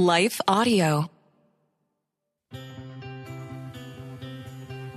Life Audio.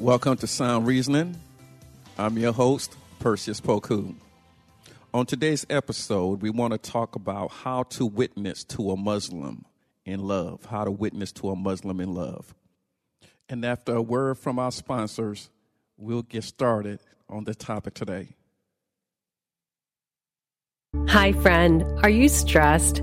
Welcome to Sound Reasoning. I'm your host, Perseus Poku. On today's episode, we want to talk about how to witness to a Muslim in love. How to witness to a Muslim in love. And after a word from our sponsors, we'll get started on the topic today. Hi, friend. Are you stressed?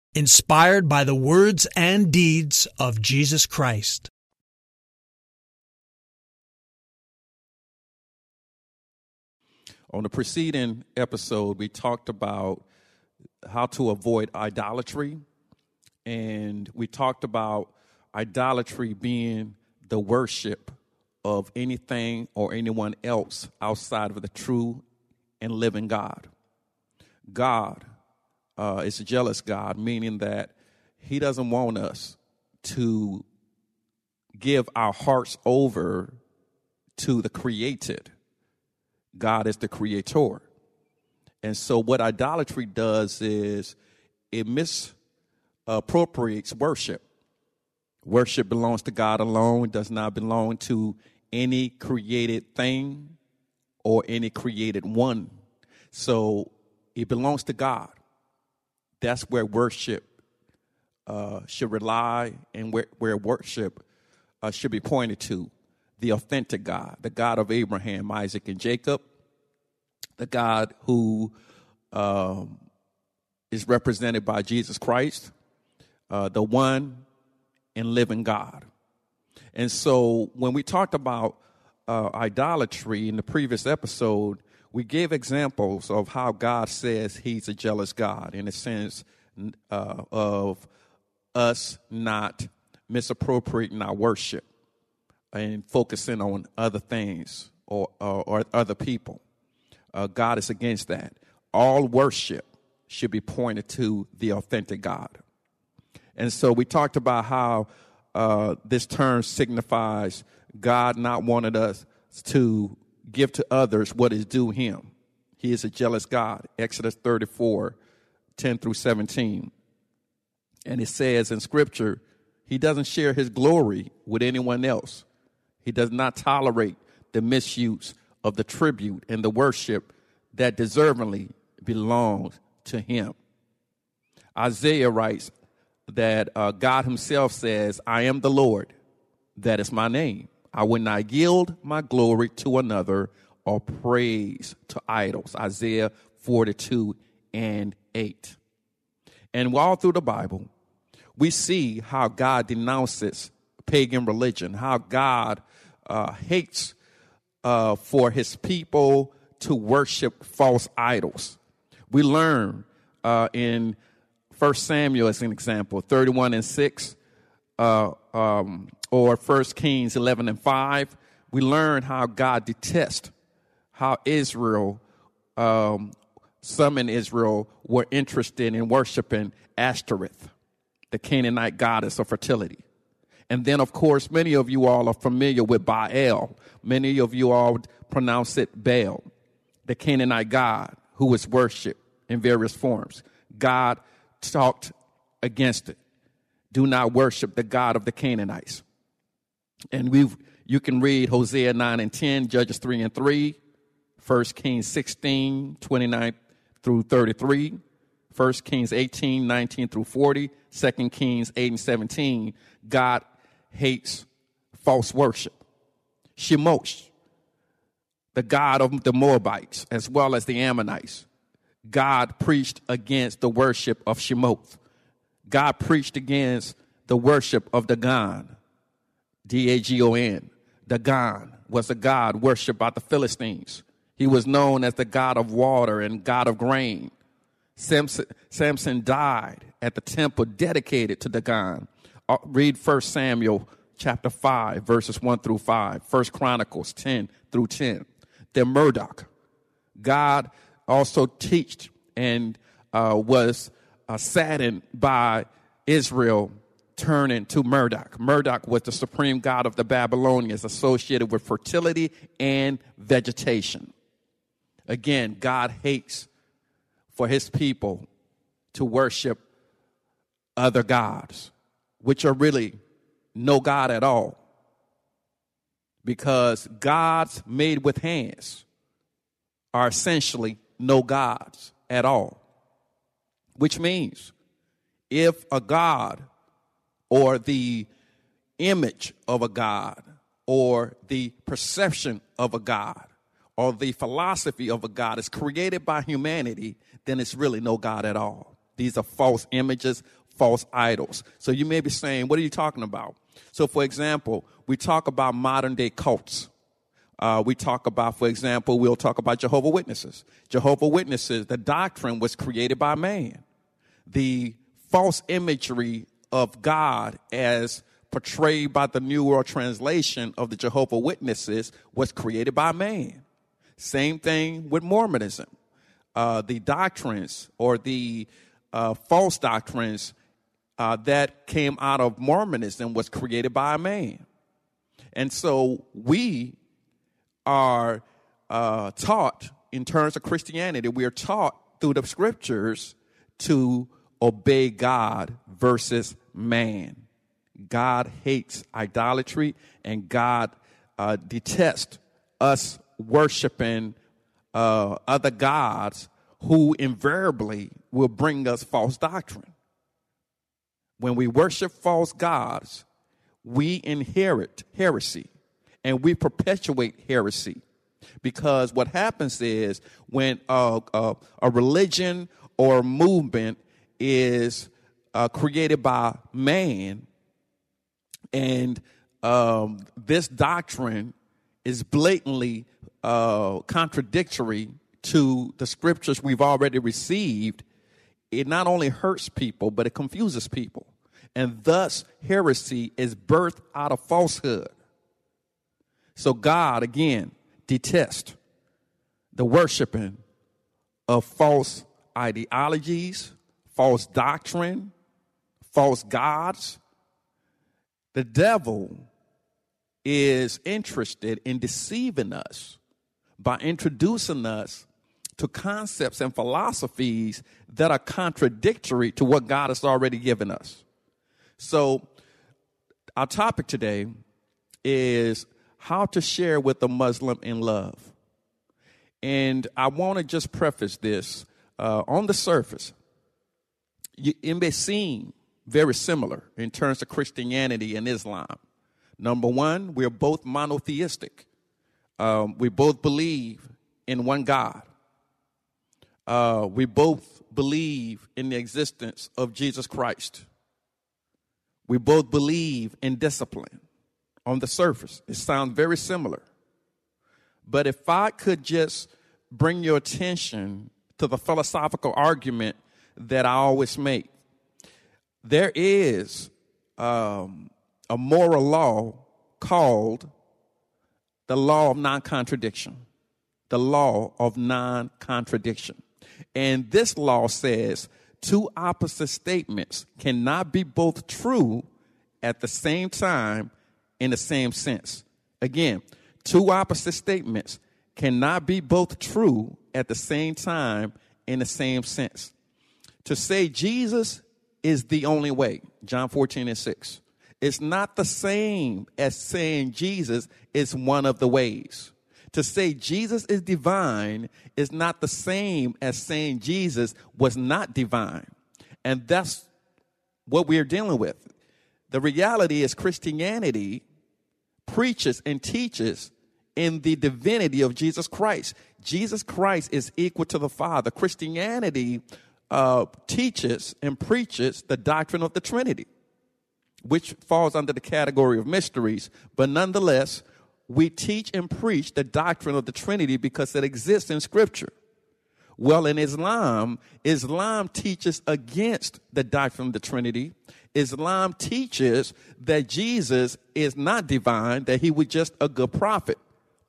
inspired by the words and deeds of Jesus Christ. On the preceding episode, we talked about how to avoid idolatry, and we talked about idolatry being the worship of anything or anyone else outside of the true and living God. God uh, is a jealous God, meaning that He doesn't want us to give our hearts over to the created. God is the creator. And so, what idolatry does is it misappropriates worship. Worship belongs to God alone, does not belong to any created thing or any created one. So, it belongs to God that's where worship uh, should rely and where, where worship uh, should be pointed to the authentic God, the God of Abraham, Isaac, and Jacob, the God who um, is represented by Jesus Christ, uh, the one and living God. And so when we talked about uh, idolatry in the previous episode, we gave examples of how God says He's a jealous God in the sense uh, of us not misappropriating our worship and focusing on other things or, or, or other people. Uh, God is against that. All worship should be pointed to the authentic God. And so we talked about how uh, this term signifies God not wanted us to give to others what is due him. He is a jealous God. Exodus 34, 10 through 17. And it says in scripture, he doesn't share his glory with anyone else. He does not tolerate the misuse of the tribute and the worship that deservingly belongs to him. Isaiah writes that uh, God himself says, I am the Lord, that is my name. I will not yield my glory to another or praise to idols. Isaiah 42 and 8. And all through the Bible, we see how God denounces pagan religion, how God uh, hates uh, for his people to worship false idols. We learn uh, in 1 Samuel, as an example, 31 and 6, uh, um, or 1 Kings 11 and 5, we learn how God detests how Israel, um, some in Israel, were interested in worshiping Ashtoreth, the Canaanite goddess of fertility. And then, of course, many of you all are familiar with Baal. Many of you all pronounce it Baal, the Canaanite god who was worshiped in various forms. God talked against it. Do not worship the God of the Canaanites. And we've, you can read Hosea 9 and 10, Judges 3 and 3, 1 Kings 16, 29 through 33, 1 Kings 18, 19 through 40, 2 Kings 8 and 17. God hates false worship. Chemosh, the God of the Moabites, as well as the Ammonites. God preached against the worship of Chemosh. God preached against the worship of Dagon, D A G O N. Dagon was a god worshipped by the Philistines. He was known as the god of water and god of grain. Samson, Samson died at the temple dedicated to Dagon. Uh, read 1 Samuel chapter 5, verses 1 through 5, 1 Chronicles 10 through 10. Then Marduk. God also teached and uh, was uh, saddened by Israel turning to Marduk. Marduk was the supreme god of the Babylonians associated with fertility and vegetation. Again, God hates for his people to worship other gods, which are really no God at all. Because gods made with hands are essentially no gods at all. Which means if a God or the image of a God or the perception of a God or the philosophy of a God is created by humanity, then it's really no God at all. These are false images, false idols. So you may be saying, what are you talking about? So, for example, we talk about modern day cults. Uh, we talk about, for example, we'll talk about Jehovah Witnesses. Jehovah Witnesses, the doctrine was created by man. The false imagery of God as portrayed by the New World Translation of the Jehovah Witnesses was created by man. Same thing with Mormonism. Uh, the doctrines or the uh, false doctrines uh, that came out of Mormonism was created by a man. And so we are uh, taught in terms of Christianity, we are taught through the scriptures to obey God versus man. God hates idolatry and God uh, detests us worshiping uh, other gods who invariably will bring us false doctrine. When we worship false gods, we inherit heresy and we perpetuate heresy. Because what happens is when a, a, a religion or movement is uh, created by man, and um, this doctrine is blatantly uh, contradictory to the scriptures we've already received, it not only hurts people, but it confuses people. And thus, heresy is birthed out of falsehood. So, God, again, detests the worshiping of false ideologies, false doctrine, false gods. The devil is interested in deceiving us by introducing us to concepts and philosophies that are contradictory to what God has already given us. So, our topic today is how to share with a Muslim in love. And I want to just preface this uh, on the surface it may seem very similar in terms of Christianity and Islam. Number one, we're both monotheistic. Um, we both believe in one God. Uh, we both believe in the existence of Jesus Christ. We both believe in discipline. On the surface, it sounds very similar. But if I could just bring your attention to the philosophical argument that I always make. There is um, a moral law called the law of non contradiction. The law of non contradiction. And this law says two opposite statements cannot be both true at the same time in the same sense. Again, two opposite statements cannot be both true at the same time in the same sense. To say Jesus is the only way, John 14 and 6, it's not the same as saying Jesus is one of the ways. To say Jesus is divine is not the same as saying Jesus was not divine. And that's what we're dealing with. The reality is Christianity preaches and teaches in the divinity of Jesus Christ. Jesus Christ is equal to the Father. Christianity uh, teaches and preaches the doctrine of the Trinity, which falls under the category of mysteries, but nonetheless, we teach and preach the doctrine of the Trinity because it exists in Scripture. Well, in Islam, Islam teaches against the doctrine of the Trinity. Islam teaches that Jesus is not divine, that he was just a good prophet.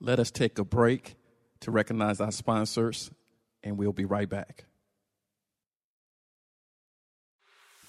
Let us take a break to recognize our sponsors, and we'll be right back.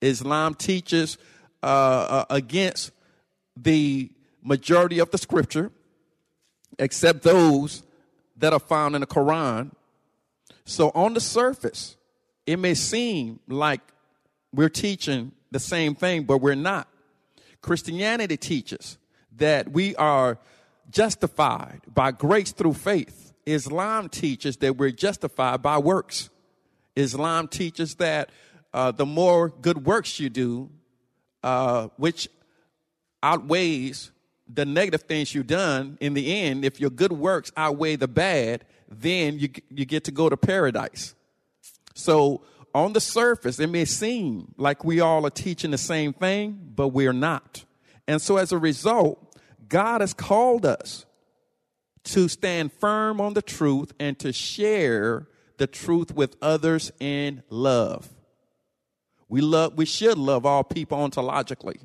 Islam teaches uh, uh, against the majority of the scripture, except those that are found in the Quran. So, on the surface, it may seem like we're teaching the same thing, but we're not. Christianity teaches that we are justified by grace through faith. Islam teaches that we're justified by works. Islam teaches that uh, the more good works you do, uh, which outweighs the negative things you've done in the end, if your good works outweigh the bad, then you, you get to go to paradise. So on the surface, it may seem like we all are teaching the same thing, but we're not. And so as a result, God has called us to stand firm on the truth and to share the truth with others in love. We love, we should love all people ontologically,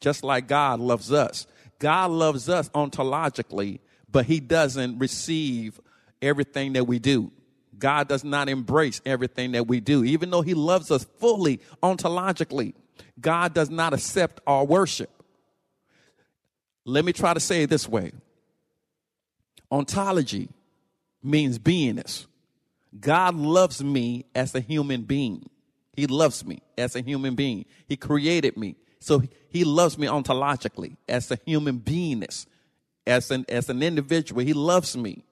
just like God loves us. God loves us ontologically, but he doesn't receive everything that we do. God does not embrace everything that we do. Even though he loves us fully ontologically, God does not accept our worship. Let me try to say it this way. Ontology means beingness. God loves me as a human being. He loves me as a human being. He created me. So he loves me ontologically as a human beingness, as an, as an individual. He loves me.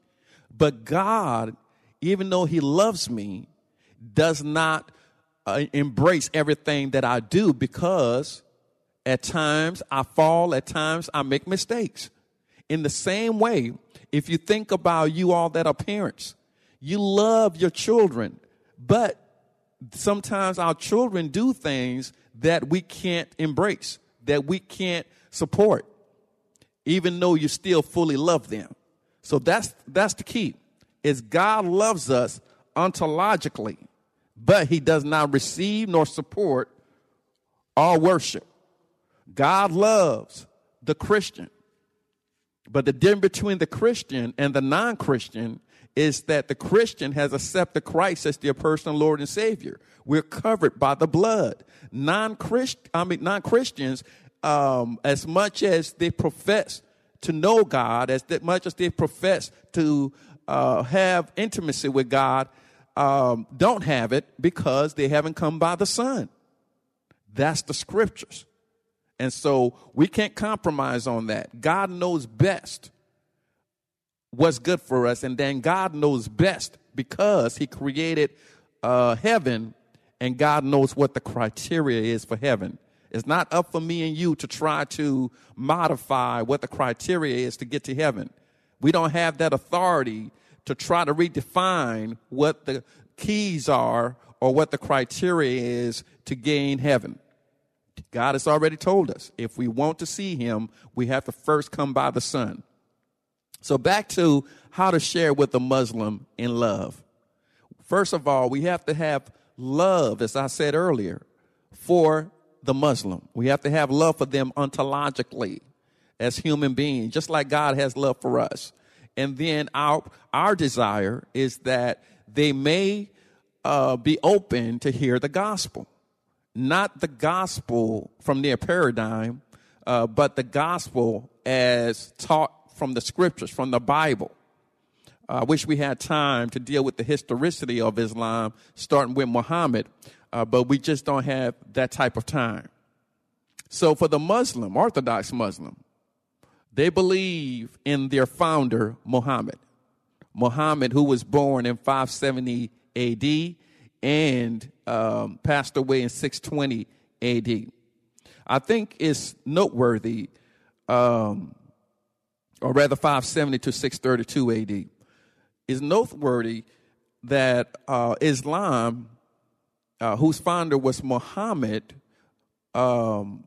But God, even though he loves me, does not uh, embrace everything that I do because at times I fall, at times I make mistakes. In the same way, if you think about you all that are parents, you love your children, but sometimes our children do things that we can't embrace, that we can't support, even though you still fully love them. So that's that's the key. Is God loves us ontologically, but he does not receive nor support our worship. God loves the Christian. But the difference between the Christian and the non-Christian is that the Christian has accepted Christ as their personal Lord and Savior. We're covered by the blood. Non-Christ, I mean, non-Christians, um, as much as they profess to know God, as much as they profess to uh, have intimacy with God, um, don't have it because they haven't come by the Son. That's the scriptures. And so we can't compromise on that. God knows best what's good for us. And then God knows best because He created uh, heaven and God knows what the criteria is for heaven. It's not up for me and you to try to modify what the criteria is to get to heaven. We don't have that authority to try to redefine what the keys are or what the criteria is to gain heaven. God has already told us if we want to see him, we have to first come by the Son. So, back to how to share with a Muslim in love. First of all, we have to have love, as I said earlier, for the Muslim. We have to have love for them ontologically as human beings, just like God has love for us. And then our, our desire is that they may uh, be open to hear the gospel. Not the gospel from their paradigm, uh, but the gospel as taught from the scriptures, from the Bible. I wish we had time to deal with the historicity of Islam, starting with Muhammad, uh, but we just don't have that type of time. So, for the Muslim, Orthodox Muslim, they believe in their founder, Muhammad. Muhammad, who was born in 570 AD and um, passed away in 620 AD. I think it's noteworthy, um, or rather 570 to 632 AD, is noteworthy that uh, Islam, uh, whose founder was Muhammad, um,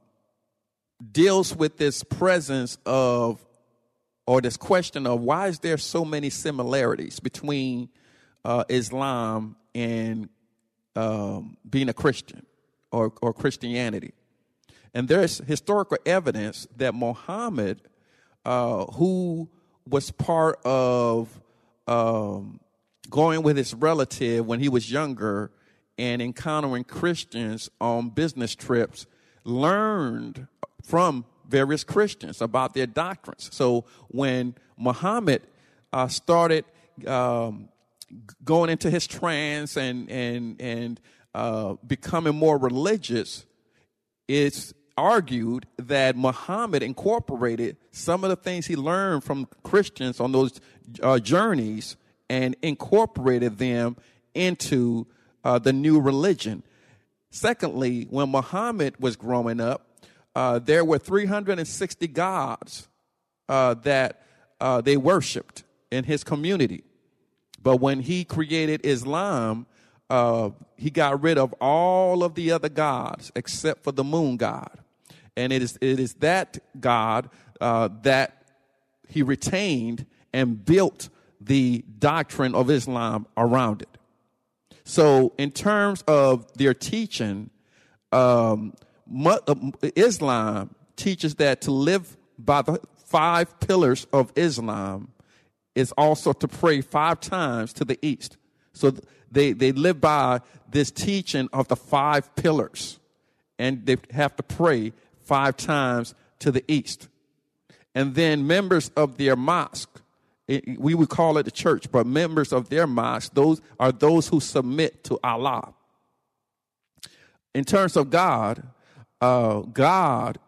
deals with this presence of or this question of why is there so many similarities between uh, Islam and um, being a Christian or, or Christianity. And there's historical evidence that Muhammad, uh, who was part of um, going with his relative when he was younger and encountering Christians on business trips, learned from various Christians about their doctrines. So when Muhammad uh, started um, going into his trance and and and uh, becoming more religious, it's argued that Muhammad incorporated some of the things he learned from Christians on those uh, journeys and incorporated them into uh, the new religion. Secondly, when Muhammad was growing up, uh, there were 360 gods uh, that uh, they worshiped in his community. But when he created Islam, uh, he got rid of all of the other gods except for the moon god. And it is, it is that God uh, that he retained and built the doctrine of Islam around it. So, in terms of their teaching, um, uh, Islam teaches that to live by the five pillars of Islam is also to pray five times to the east. So they, they live by this teaching of the five pillars and they have to pray five times to the east. And then members of their mosque, we would call it the church, but members of their mosque, those are those who submit to Allah. In terms of God, uh, God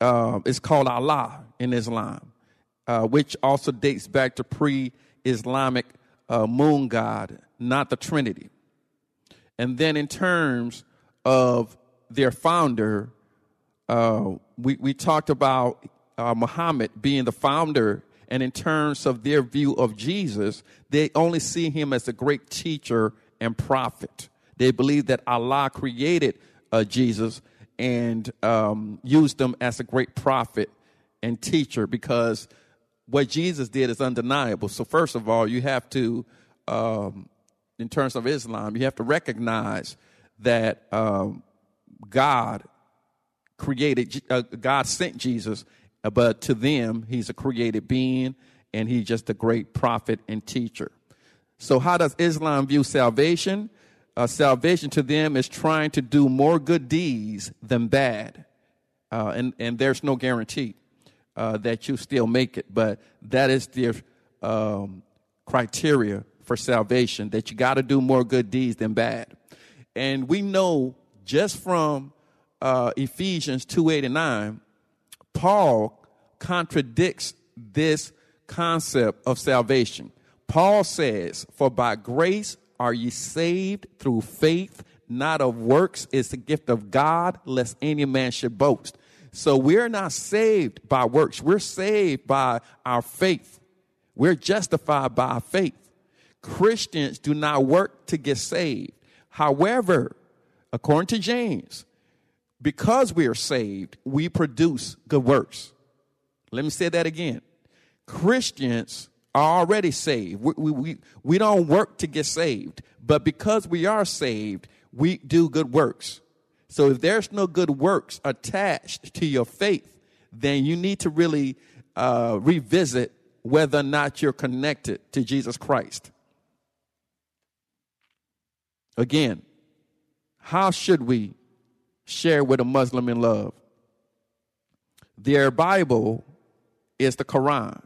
uh, is called Allah in Islam, uh, which also dates back to pre Islamic uh, moon god, not the Trinity. And then, in terms of their founder, uh, we, we talked about uh, Muhammad being the founder. And in terms of their view of Jesus, they only see him as a great teacher and prophet. They believe that Allah created Jesus and um, used him as a great prophet and teacher because what Jesus did is undeniable. So, first of all, you have to, um, in terms of Islam, you have to recognize that um, God created, uh, God sent Jesus, uh, but to them, he's a created being and he's just a great prophet and teacher. So, how does Islam view salvation? uh, salvation to them is trying to do more good deeds than bad. Uh, and, and there's no guarantee uh, that you still make it, but that is their um, criteria for salvation that you got to do more good deeds than bad. And we know just from uh, Ephesians 2 8 and 9, Paul contradicts this concept of salvation. Paul says, For by grace are ye saved through faith, not of works. It's the gift of God, lest any man should boast. So we're not saved by works. We're saved by our faith. We're justified by faith. Christians do not work to get saved. However, according to James, because we are saved, we produce good works. Let me say that again. Christians are already saved. We, we, we, we don't work to get saved, but because we are saved, we do good works. So if there's no good works attached to your faith, then you need to really uh, revisit whether or not you're connected to Jesus Christ. Again, how should we share with a Muslim in love? Their Bible is the Quran,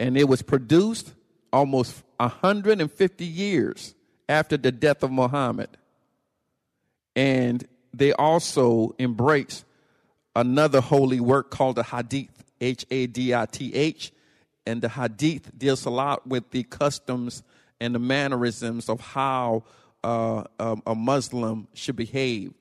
and it was produced almost 150 years after the death of Muhammad. And they also embrace another holy work called the Hadith, H A D I T H. And the Hadith deals a lot with the customs and the mannerisms of how uh, a, a Muslim should behave.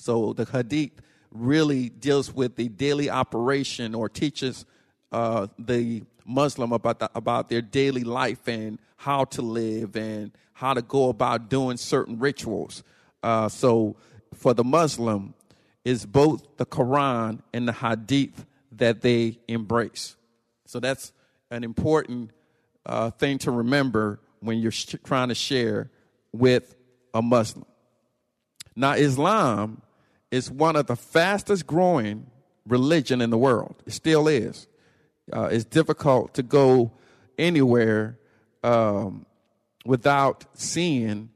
So the Hadith really deals with the daily operation or teaches uh, the Muslim about the, about their daily life and how to live and how to go about doing certain rituals. Uh, so for the Muslim, is both the Quran and the Hadith that they embrace. So that's an important uh, thing to remember when you're sh- trying to share with a Muslim. Now, Islam is one of the fastest growing religion in the world. It still is. Uh, it's difficult to go anywhere um, without seeing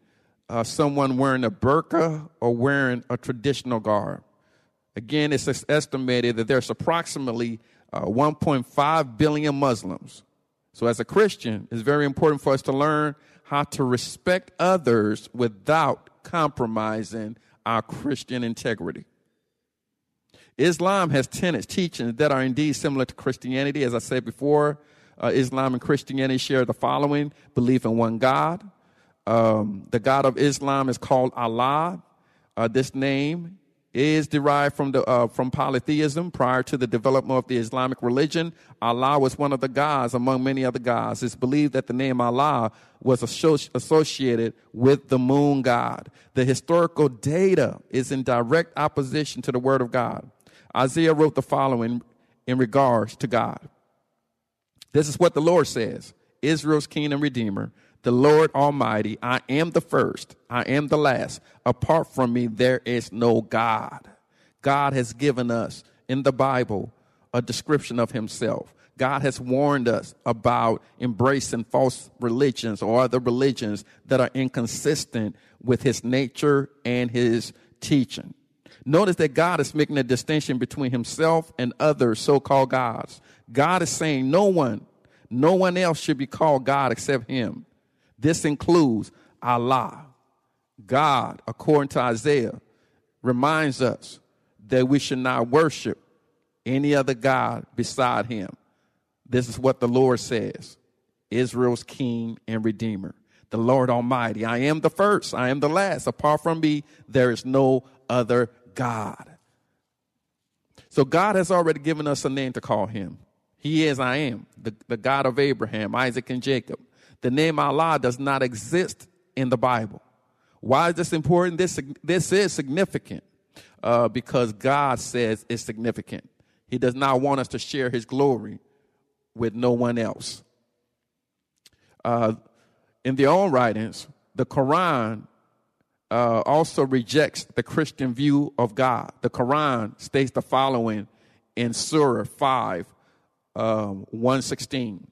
uh, someone wearing a burqa or wearing a traditional garb. Again, it's estimated that there's approximately uh, 1.5 billion Muslims. So, as a Christian, it's very important for us to learn how to respect others without compromising our Christian integrity. Islam has tenets, teachings that are indeed similar to Christianity. As I said before, uh, Islam and Christianity share the following belief in one God. Um, the God of Islam is called Allah. Uh, this name is derived from the uh, from polytheism. Prior to the development of the Islamic religion, Allah was one of the gods among many other gods. It's believed that the name Allah was associated with the moon god. The historical data is in direct opposition to the word of God. Isaiah wrote the following in regards to God. This is what the Lord says: Israel's king and redeemer the Lord Almighty, I am the first, I am the last. Apart from me, there is no God. God has given us in the Bible a description of Himself. God has warned us about embracing false religions or other religions that are inconsistent with His nature and His teaching. Notice that God is making a distinction between Himself and other so called gods. God is saying no one, no one else should be called God except Him. This includes Allah. God, according to Isaiah, reminds us that we should not worship any other God beside him. This is what the Lord says Israel's King and Redeemer, the Lord Almighty. I am the first, I am the last. Apart from me, there is no other God. So God has already given us a name to call him. He is I am, the, the God of Abraham, Isaac, and Jacob. The name Allah does not exist in the Bible. Why is this important? This, this is significant uh, because God says it's significant. He does not want us to share his glory with no one else. Uh, in their own writings, the Quran uh, also rejects the Christian view of God. The Quran states the following in Surah 5, um, 116.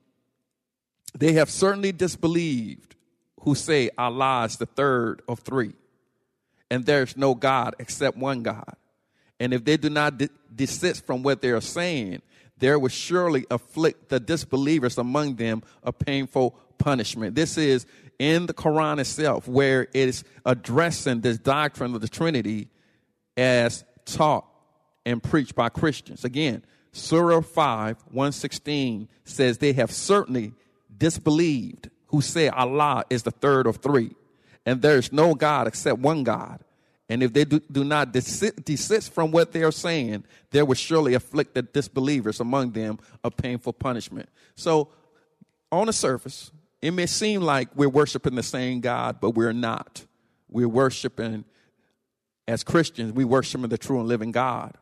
They have certainly disbelieved who say Allah is the third of three, and there's no God except one God. And if they do not de- desist from what they are saying, there will surely afflict the disbelievers among them a painful punishment. This is in the Quran itself, where it is addressing this doctrine of the Trinity as taught and preached by Christians. Again, Surah 5, 116 says, They have certainly disbelieved who say Allah is the third of three, and there is no God except one God. And if they do, do not desist, desist, from what they are saying, there will surely afflict the disbelievers among them a painful punishment. So, on the surface, it may seem like we're worshiping the same God, but we're not. We're worshiping, as Christians, we worshiping the true and living God.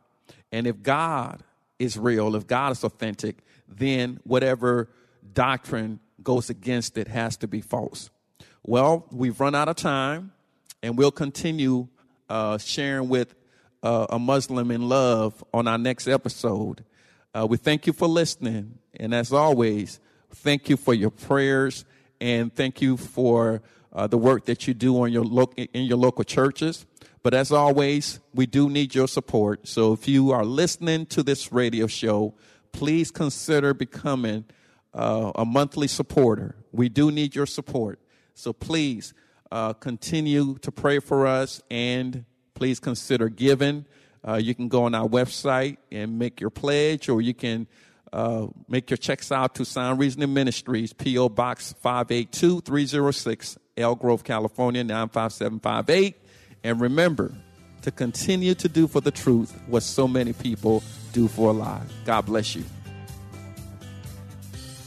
And if God is real, if God is authentic, then whatever doctrine goes against it has to be false. Well, we've run out of time, and we'll continue uh, sharing with uh, a Muslim in love on our next episode. Uh, we thank you for listening, and as always, thank you for your prayers, and thank you for uh, the work that you do on your lo- in your local churches. But as always, we do need your support. So if you are listening to this radio show, please consider becoming uh, a monthly supporter. We do need your support. So please uh, continue to pray for us and please consider giving. Uh, you can go on our website and make your pledge, or you can uh, make your checks out to Sound Reasoning Ministries, P.O. Box 582306, Elk Grove, California, 95758. And remember to continue to do for the truth what so many people do for a lie. God bless you.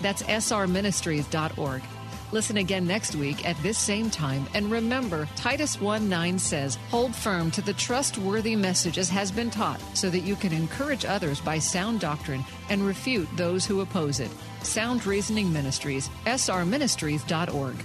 That's srministries.org. Listen again next week at this same time. And remember, Titus 1 9 says, Hold firm to the trustworthy message as has been taught, so that you can encourage others by sound doctrine and refute those who oppose it. Sound Reasoning Ministries, srministries.org.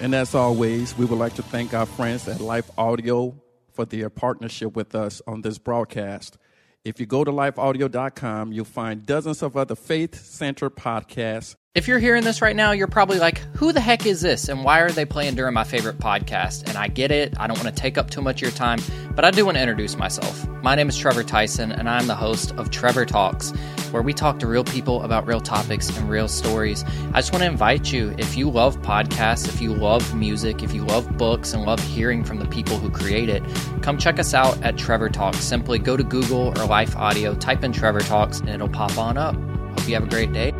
And as always, we would like to thank our friends at Life Audio for their partnership with us on this broadcast. If you go to lifeaudio.com, you'll find dozens of other faith centered podcasts if you're hearing this right now, you're probably like, who the heck is this? And why are they playing during my favorite podcast? And I get it. I don't want to take up too much of your time, but I do want to introduce myself. My name is Trevor Tyson, and I'm the host of Trevor Talks, where we talk to real people about real topics and real stories. I just want to invite you, if you love podcasts, if you love music, if you love books and love hearing from the people who create it, come check us out at Trevor Talks. Simply go to Google or Life Audio, type in Trevor Talks, and it'll pop on up. Hope you have a great day.